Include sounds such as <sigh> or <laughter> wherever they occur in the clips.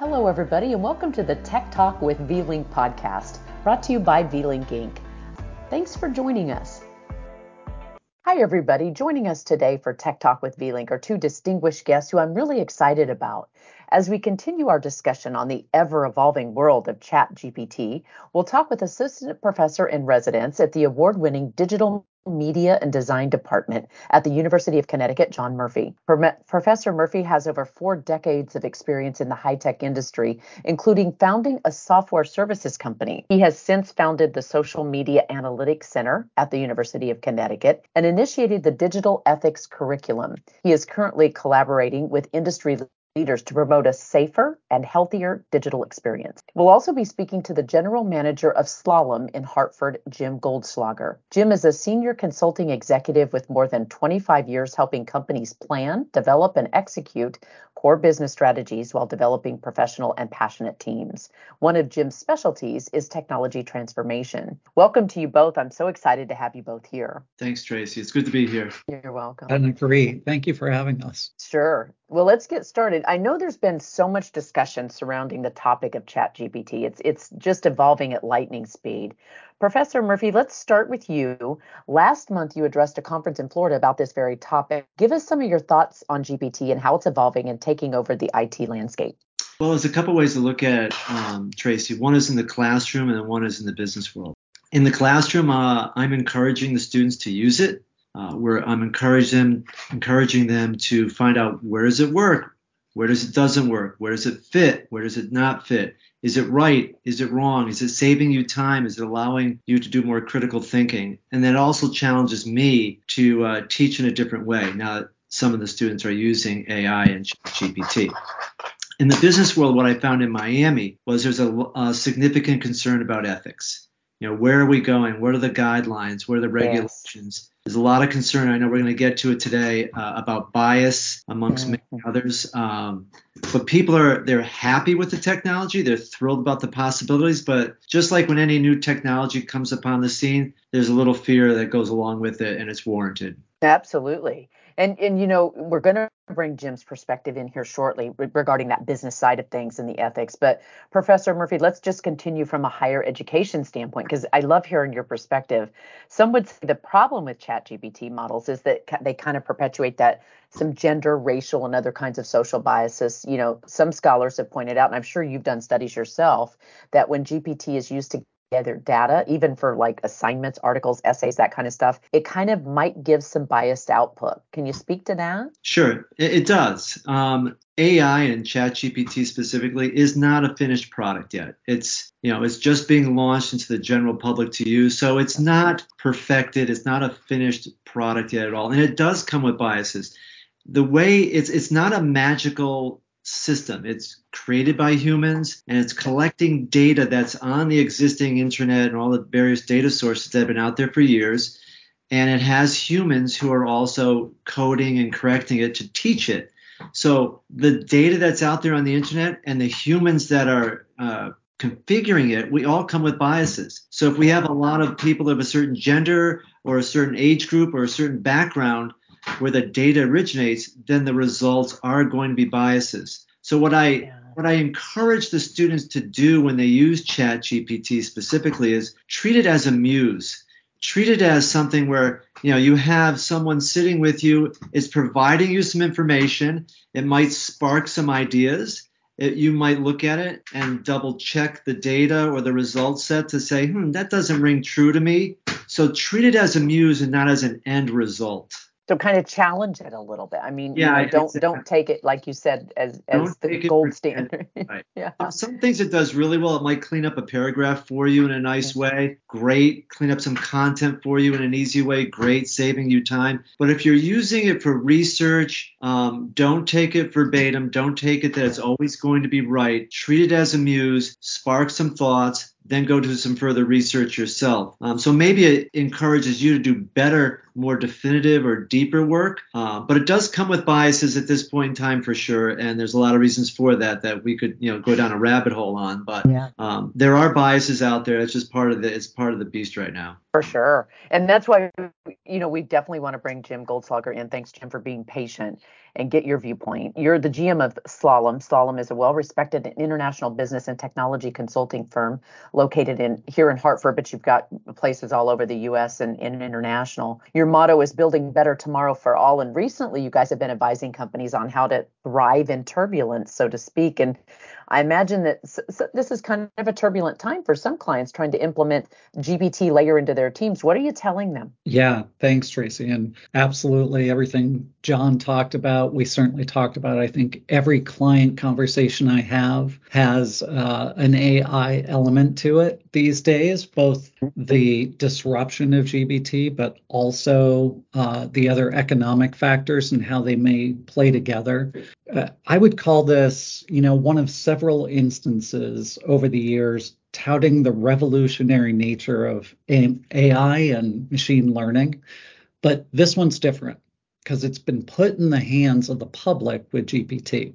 Hello, everybody, and welcome to the Tech Talk with V-Link podcast, brought to you by V-Link Inc. Thanks for joining us. Hi, everybody. Joining us today for Tech Talk with V-Link are two distinguished guests who I'm really excited about. As we continue our discussion on the ever evolving world of ChatGPT, we'll talk with Assistant Professor in Residence at the award winning Digital Media and Design Department at the University of Connecticut, John Murphy. Professor Murphy has over four decades of experience in the high tech industry, including founding a software services company. He has since founded the Social Media Analytics Center at the University of Connecticut and initiated the Digital Ethics Curriculum. He is currently collaborating with industry leaders to promote a safer and healthier digital experience. We'll also be speaking to the general manager of Slalom in Hartford, Jim Goldschlager. Jim is a senior consulting executive with more than 25 years helping companies plan, develop, and execute core business strategies while developing professional and passionate teams. One of Jim's specialties is technology transformation. Welcome to you both. I'm so excited to have you both here. Thanks, Tracy. It's good to be here. You're welcome. I agree. Thank you for having us. Sure. Well, let's get started. I know there's been so much discussion surrounding the topic of ChatGPT. It's it's just evolving at lightning speed. Professor Murphy, let's start with you. Last month, you addressed a conference in Florida about this very topic. Give us some of your thoughts on GPT and how it's evolving and taking over the IT landscape. Well, there's a couple ways to look at um, Tracy. One is in the classroom, and one is in the business world. In the classroom, uh, I'm encouraging the students to use it. Uh, where I'm encouraging them, encouraging them to find out where does it work, where does it doesn't work, where does it fit, where does it not fit, is it right? Is it wrong? Is it saving you time? Is it allowing you to do more critical thinking? And that also challenges me to uh, teach in a different way. Now, some of the students are using AI and GPT. In the business world, what I found in Miami was there's a, a significant concern about ethics. You know, where are we going? What are the guidelines? What are the regulations? Yes. There's a lot of concern. I know we're going to get to it today uh, about bias amongst mm-hmm. many others. Um, but people are they're happy with the technology. They're thrilled about the possibilities. But just like when any new technology comes upon the scene, there's a little fear that goes along with it, and it's warranted. Absolutely. And and you know we're going to bring Jim's perspective in here shortly regarding that business side of things and the ethics. But Professor Murphy, let's just continue from a higher education standpoint because I love hearing your perspective. Some would say the problem with ChatGPT models is that they kind of perpetuate that some gender, racial, and other kinds of social biases. You know, some scholars have pointed out, and I'm sure you've done studies yourself, that when GPT is used to together data, even for like assignments, articles, essays, that kind of stuff, it kind of might give some biased output. Can you speak to that? Sure, it, it does. Um, AI and ChatGPT specifically is not a finished product yet. It's you know it's just being launched into the general public to use, so it's not perfected. It's not a finished product yet at all, and it does come with biases. The way it's it's not a magical system. It's created by humans and it's collecting data that's on the existing internet and all the various data sources that have been out there for years. And it has humans who are also coding and correcting it to teach it. So the data that's out there on the internet and the humans that are uh, configuring it, we all come with biases. So if we have a lot of people of a certain gender or a certain age group or a certain background, where the data originates, then the results are going to be biases. So what I yeah. what I encourage the students to do when they use Chat GPT specifically is treat it as a muse. Treat it as something where you know you have someone sitting with you, is providing you some information. It might spark some ideas. It, you might look at it and double check the data or the result set to say, hmm, that doesn't ring true to me. So treat it as a muse and not as an end result so kind of challenge it a little bit. I mean, yeah, you know, don't don't take it like you said as as the gold standard. <laughs> Right. yeah. Some things it does really well. It might clean up a paragraph for you in a nice way. Great. Clean up some content for you in an easy way. Great, saving you time. But if you're using it for research, um, don't take it verbatim. Don't take it that it's always going to be right. Treat it as a muse. Spark some thoughts then go do some further research yourself. Um, so maybe it encourages you to do better, more definitive or deeper work. Uh, but it does come with biases at this point in time for sure, and there's a lot of reasons for that that we could you know go down a rabbit hole on. But yeah. um, there are biases out there. It's just part of the it's part of the beast right now. For sure, and that's why you know we definitely want to bring Jim Goldschlager in. Thanks, Jim, for being patient. And get your viewpoint. You're the GM of Slalom. Slalom is a well-respected international business and technology consulting firm located in here in Hartford, but you've got places all over the U.S. and, and international. Your motto is building better tomorrow for all. And recently, you guys have been advising companies on how to thrive in turbulence, so to speak. And I imagine that this is kind of a turbulent time for some clients trying to implement GPT layer into their teams. What are you telling them? Yeah, thanks, Tracy. And absolutely everything John talked about, we certainly talked about. I think every client conversation I have has uh, an AI element to it these days, both the disruption of GPT, but also uh, the other economic factors and how they may play together. Uh, I would call this, you know, one of several instances over the years touting the revolutionary nature of AI and machine learning. But this one's different because it's been put in the hands of the public with GPT.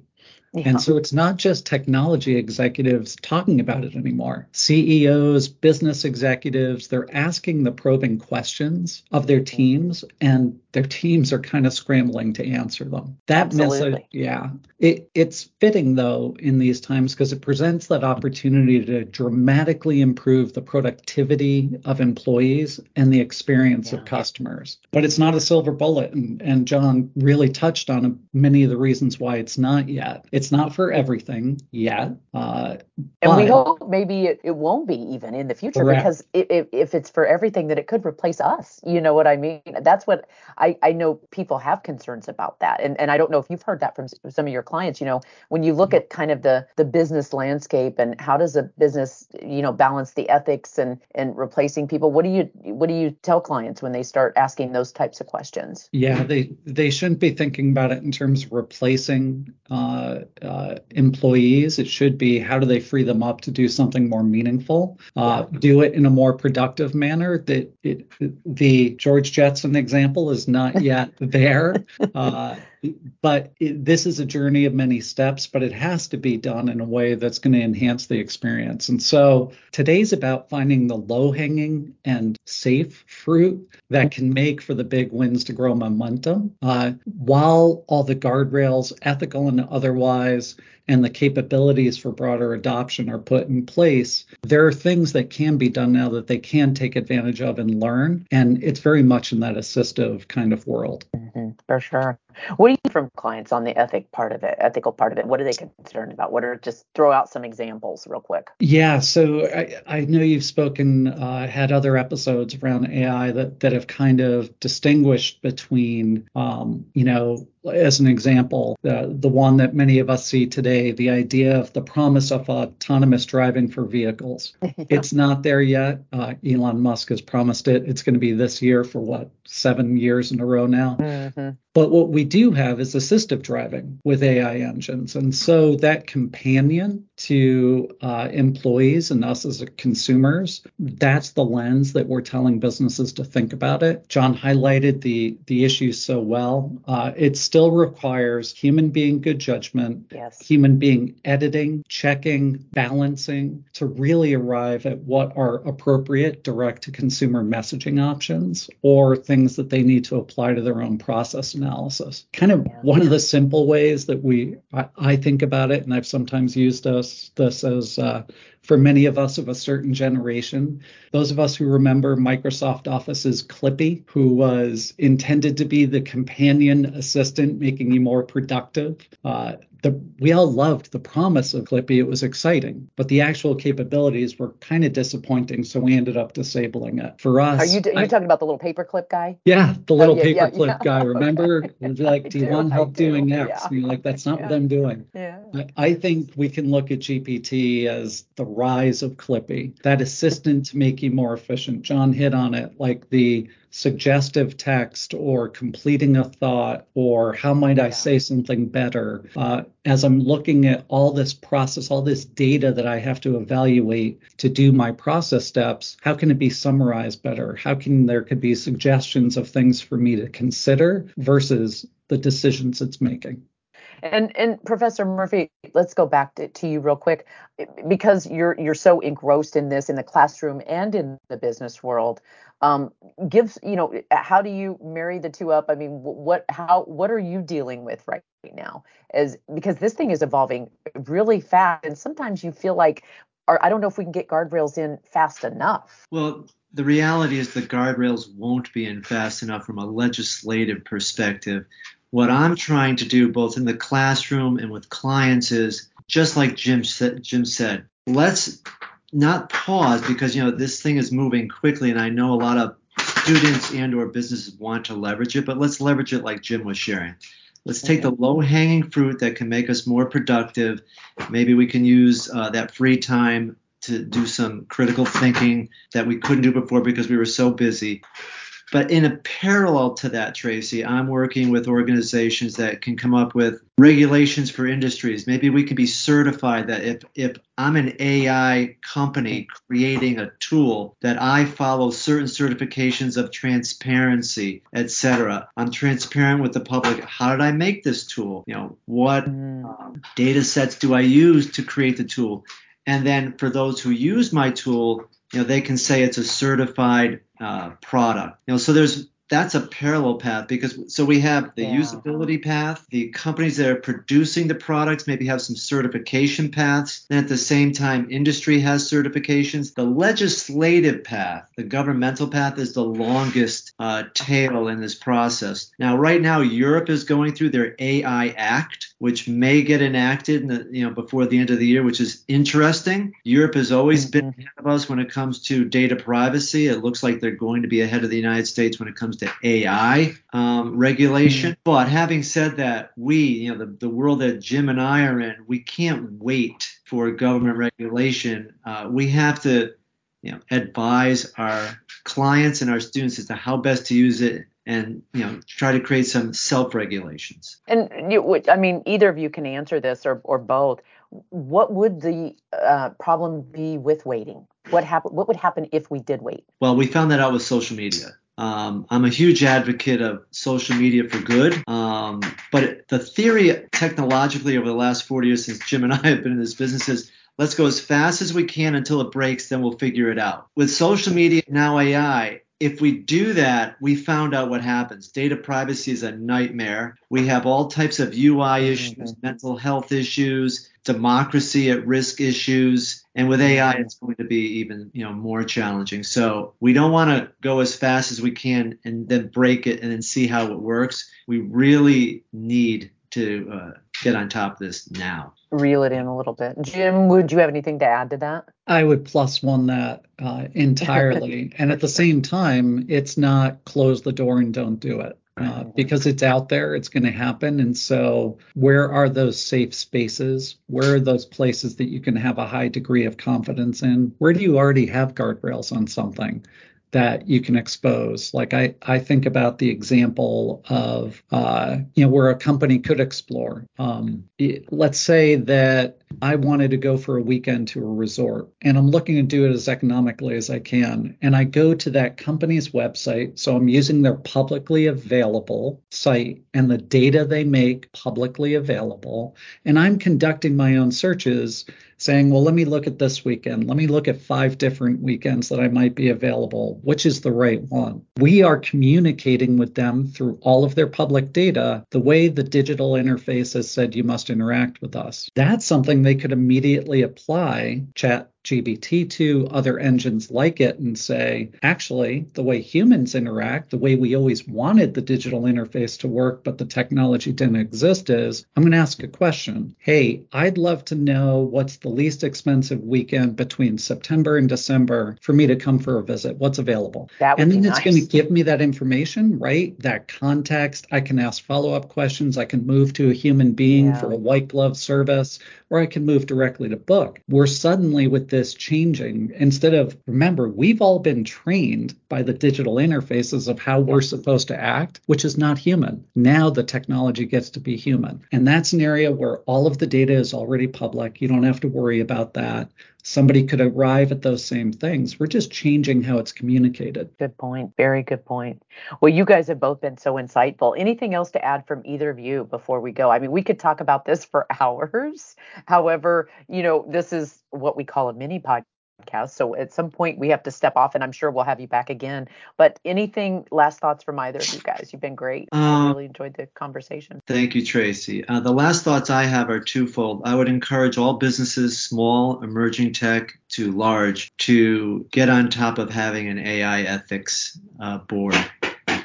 Yeah. And so it's not just technology executives talking about it anymore. CEOs, business executives, they're asking the probing questions of their mm-hmm. teams, and their teams are kind of scrambling to answer them. That Absolutely. message, yeah. It, it's fitting though in these times because it presents that opportunity to dramatically improve the productivity of employees and the experience yeah. of customers. But it's not a silver bullet, and, and John really touched on many of the reasons why it's not yet. It's not for everything yet. Uh, and we hope maybe it, it won't be even in the future correct. because if, if it's for everything, that it could replace us. You know what I mean? That's what I, I know people have concerns about that. And, and I don't know if you've heard that from some of your clients. You know, when you look at kind of the, the business landscape and how does a business, you know, balance the ethics and, and replacing people, what do you what do you tell clients when they start asking those types of questions? Yeah, they they shouldn't be thinking about it in terms of replacing uh, uh, employees. It should be how do they free them up to do something more meaningful, uh, do it in a more productive manner. That it, the George Jetson example is not <laughs> yet there. But it, this is a journey of many steps, but it has to be done in a way that's going to enhance the experience. And so today's about finding the low hanging and safe fruit that can make for the big wins to grow momentum uh, while all the guardrails, ethical and otherwise, and the capabilities for broader adoption are put in place, there are things that can be done now that they can take advantage of and learn. And it's very much in that assistive kind of world. Mm-hmm, for sure. What do you from clients on the ethic part of it, ethical part of it? What are they concerned about? What are just throw out some examples real quick? Yeah, so I, I know you've spoken, uh, had other episodes around AI that that have kind of distinguished between, um, you know, as an example, uh, the one that many of us see today, the idea of the promise of autonomous driving for vehicles. <laughs> It's not there yet. Uh, Elon Musk has promised it. It's going to be this year for what, seven years in a row now. Mm-hmm. But what we do have is assistive driving with AI engines. And so that companion to uh, employees and us as consumers, that's the lens that we're telling businesses to think about it. John highlighted the, the issue so well. Uh, it still requires human being good judgment, yes. human being editing, checking, balancing to really arrive at what are appropriate direct to consumer messaging options or things that they need to apply to their own process analysis. Kind of one of the simple ways that we I, I, think about it, and I've sometimes used this this as uh, for many of us of a certain generation. Those of us who remember Microsoft Office's Clippy, who was intended to be the companion assistant, making you more productive. Uh, the, we all loved the promise of Clippy. It was exciting, but the actual capabilities were kind of disappointing. So we ended up disabling it. For us, are you, are you I, talking about the little paperclip guy? Yeah, the little oh, yeah, paperclip yeah, yeah. guy. <laughs> Remember, okay. like, do you want help do. doing X? And you're like, that's not what I'm doing. Yeah. I, I think we can look at GPT as the rise of Clippy, that assistant to make you more efficient. John hit on it, like the suggestive text or completing a thought or how might I say something better. Uh, as I'm looking at all this process, all this data that I have to evaluate to do my process steps, how can it be summarized better? How can there could be suggestions of things for me to consider versus the decisions it's making? And and Professor Murphy, let's go back to, to you real quick because you're you're so engrossed in this in the classroom and in the business world. Um, gives you know how do you marry the two up? I mean, what how what are you dealing with right now? As because this thing is evolving really fast, and sometimes you feel like, or I don't know if we can get guardrails in fast enough. Well, the reality is the guardrails won't be in fast enough from a legislative perspective. What I'm trying to do, both in the classroom and with clients, is just like Jim said. Jim said, let's not pause because you know this thing is moving quickly, and I know a lot of students and/or businesses want to leverage it, but let's leverage it like Jim was sharing. Let's take the low hanging fruit that can make us more productive. Maybe we can use uh, that free time to do some critical thinking that we couldn't do before because we were so busy. But in a parallel to that, Tracy, I'm working with organizations that can come up with regulations for industries. Maybe we can be certified that if, if I'm an AI company creating a tool that I follow certain certifications of transparency, etc. I'm transparent with the public. How did I make this tool? You know, what mm. um, data sets do I use to create the tool? And then for those who use my tool, you know, they can say it's a certified uh, product. You know, so there's that's a parallel path because so we have the yeah. usability path the companies that are producing the products maybe have some certification paths and at the same time industry has certifications the legislative path the governmental path is the longest uh, tail in this process now right now europe is going through their ai act which may get enacted in the, you know before the end of the year which is interesting europe has always mm-hmm. been ahead of us when it comes to data privacy it looks like they're going to be ahead of the united states when it comes comes to AI um, regulation. Mm-hmm. But having said that, we, you know, the, the world that Jim and I are in, we can't wait for government regulation. Uh, we have to, you know, advise our clients and our students as to how best to use it and you know try to create some self regulations and you, i mean either of you can answer this or, or both what would the uh, problem be with waiting what happen what would happen if we did wait well we found that out with social media um, I'm a huge advocate of social media for good. Um, but the theory technologically over the last 40 years since Jim and I have been in this business is let's go as fast as we can until it breaks, then we'll figure it out. With social media, now AI, if we do that, we found out what happens. Data privacy is a nightmare. We have all types of UI issues, mm-hmm. mental health issues, democracy at risk issues. And with AI, it's going to be even you know more challenging. So we don't want to go as fast as we can and then break it and then see how it works. We really need to uh, get on top of this now. Reel it in a little bit. Jim, would you have anything to add to that? I would plus one that uh, entirely. <laughs> and at the same time, it's not close the door and don't do it. Uh, because it's out there, it's going to happen. And so, where are those safe spaces? Where are those places that you can have a high degree of confidence in? Where do you already have guardrails on something? That you can expose. Like I, I think about the example of, uh, you know, where a company could explore. Um, it, let's say that I wanted to go for a weekend to a resort and I'm looking to do it as economically as I can. And I go to that company's website. So I'm using their publicly available site and the data they make publicly available. And I'm conducting my own searches saying, well, let me look at this weekend. Let me look at five different weekends that I might be available. Which is the right one? We are communicating with them through all of their public data the way the digital interface has said you must interact with us. That's something they could immediately apply chat GPT to other engines like it and say, actually, the way humans interact, the way we always wanted the digital interface to work, but the technology didn't exist is I'm going to ask a question. Hey, I'd love to know what's the least expensive weekend between September and December for me to come for a visit. What's available? and then it's nice. going to give me that information, right? That context. I can ask follow up questions. I can move to a human being yeah. for a white glove service, or I can move directly to book. We're suddenly with this changing. Instead of, remember, we've all been trained by the digital interfaces of how we're supposed to act, which is not human. Now the technology gets to be human. And that's an area where all of the data is already public. You don't have to worry about that somebody could arrive at those same things. We're just changing how it's communicated. Good point. Very good point. Well, you guys have both been so insightful. Anything else to add from either of you before we go? I mean, we could talk about this <laughs> for hours. However, you know, this is what we call a mini podcast podcast. So at some point we have to step off, and I'm sure we'll have you back again. But anything last thoughts from either of you guys? You've been great. I uh, really enjoyed the conversation. Thank you, Tracy. Uh, the last thoughts I have are twofold. I would encourage all businesses, small, emerging tech to large, to get on top of having an AI ethics uh, board.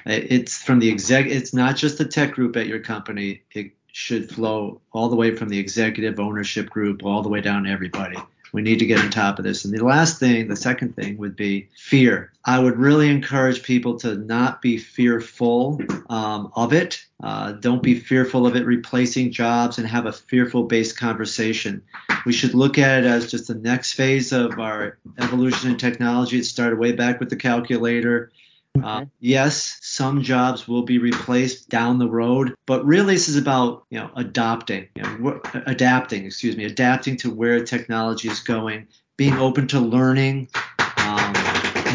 It's from the exec. It's not just the tech group at your company. It should flow all the way from the executive ownership group all the way down to everybody. We need to get on top of this. And the last thing, the second thing would be fear. I would really encourage people to not be fearful um, of it. Uh, don't be fearful of it replacing jobs and have a fearful based conversation. We should look at it as just the next phase of our evolution in technology. It started way back with the calculator. Uh, yes, some jobs will be replaced down the road, but really this is about you know adopting, you know, adapting, excuse me, adapting to where technology is going, being open to learning um,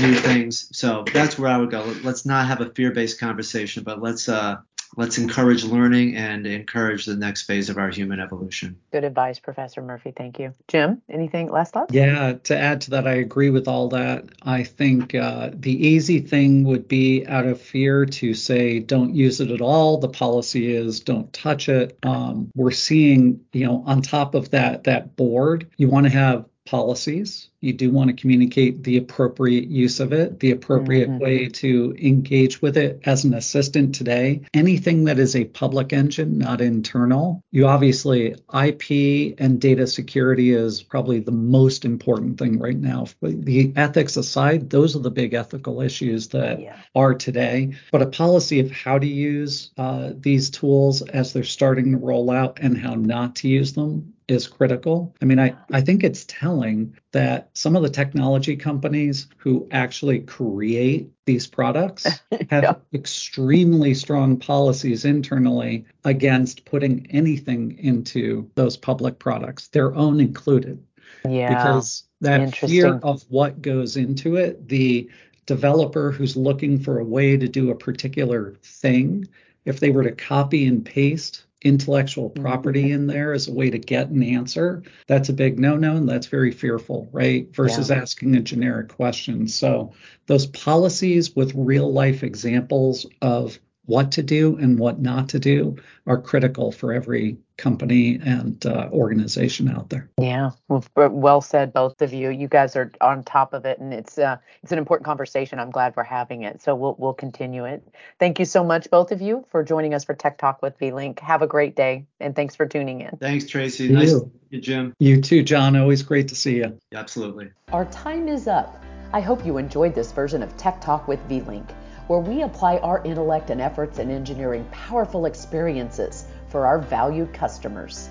new things. So that's where I would go. Let's not have a fear-based conversation, but let's uh, let's encourage learning and encourage the next phase of our human evolution. Good advice, Professor Murphy. Thank you. Jim, anything last thoughts? Yeah, to add to that, I agree with all that. I think uh, the easy thing would be out of fear to say, don't use it at all. The policy is don't touch it. Um, we're seeing, you know, on top of that, that board, you want to have policies. You do want to communicate the appropriate use of it, the appropriate mm-hmm. way to engage with it as an assistant today. Anything that is a public engine, not internal. You obviously, IP and data security is probably the most important thing right now. The ethics aside, those are the big ethical issues that yeah. are today. But a policy of how to use uh, these tools as they're starting to roll out and how not to use them is critical. I mean, I, I think it's telling that some of the technology companies who actually create these products <laughs> have yeah. extremely strong policies internally against putting anything into those public products, their own included. Yeah. Because that fear of what goes into it, the developer who's looking for a way to do a particular thing, if they were to copy and paste intellectual property mm-hmm. in there as a way to get an answer, that's a big no no and that's very fearful, right? Versus yeah. asking a generic question. So, those policies with real life examples of what to do and what not to do are critical for every company and uh, organization out there. Yeah, well, well said, both of you. You guys are on top of it, and it's uh, it's an important conversation. I'm glad we're having it, so we'll we'll continue it. Thank you so much, both of you, for joining us for Tech Talk with VLink. Have a great day, and thanks for tuning in. Thanks, Tracy. nice you. to meet you, Jim. You too, John. Always great to see you. Absolutely. Our time is up. I hope you enjoyed this version of Tech Talk with VLink where we apply our intellect and efforts in engineering powerful experiences for our valued customers.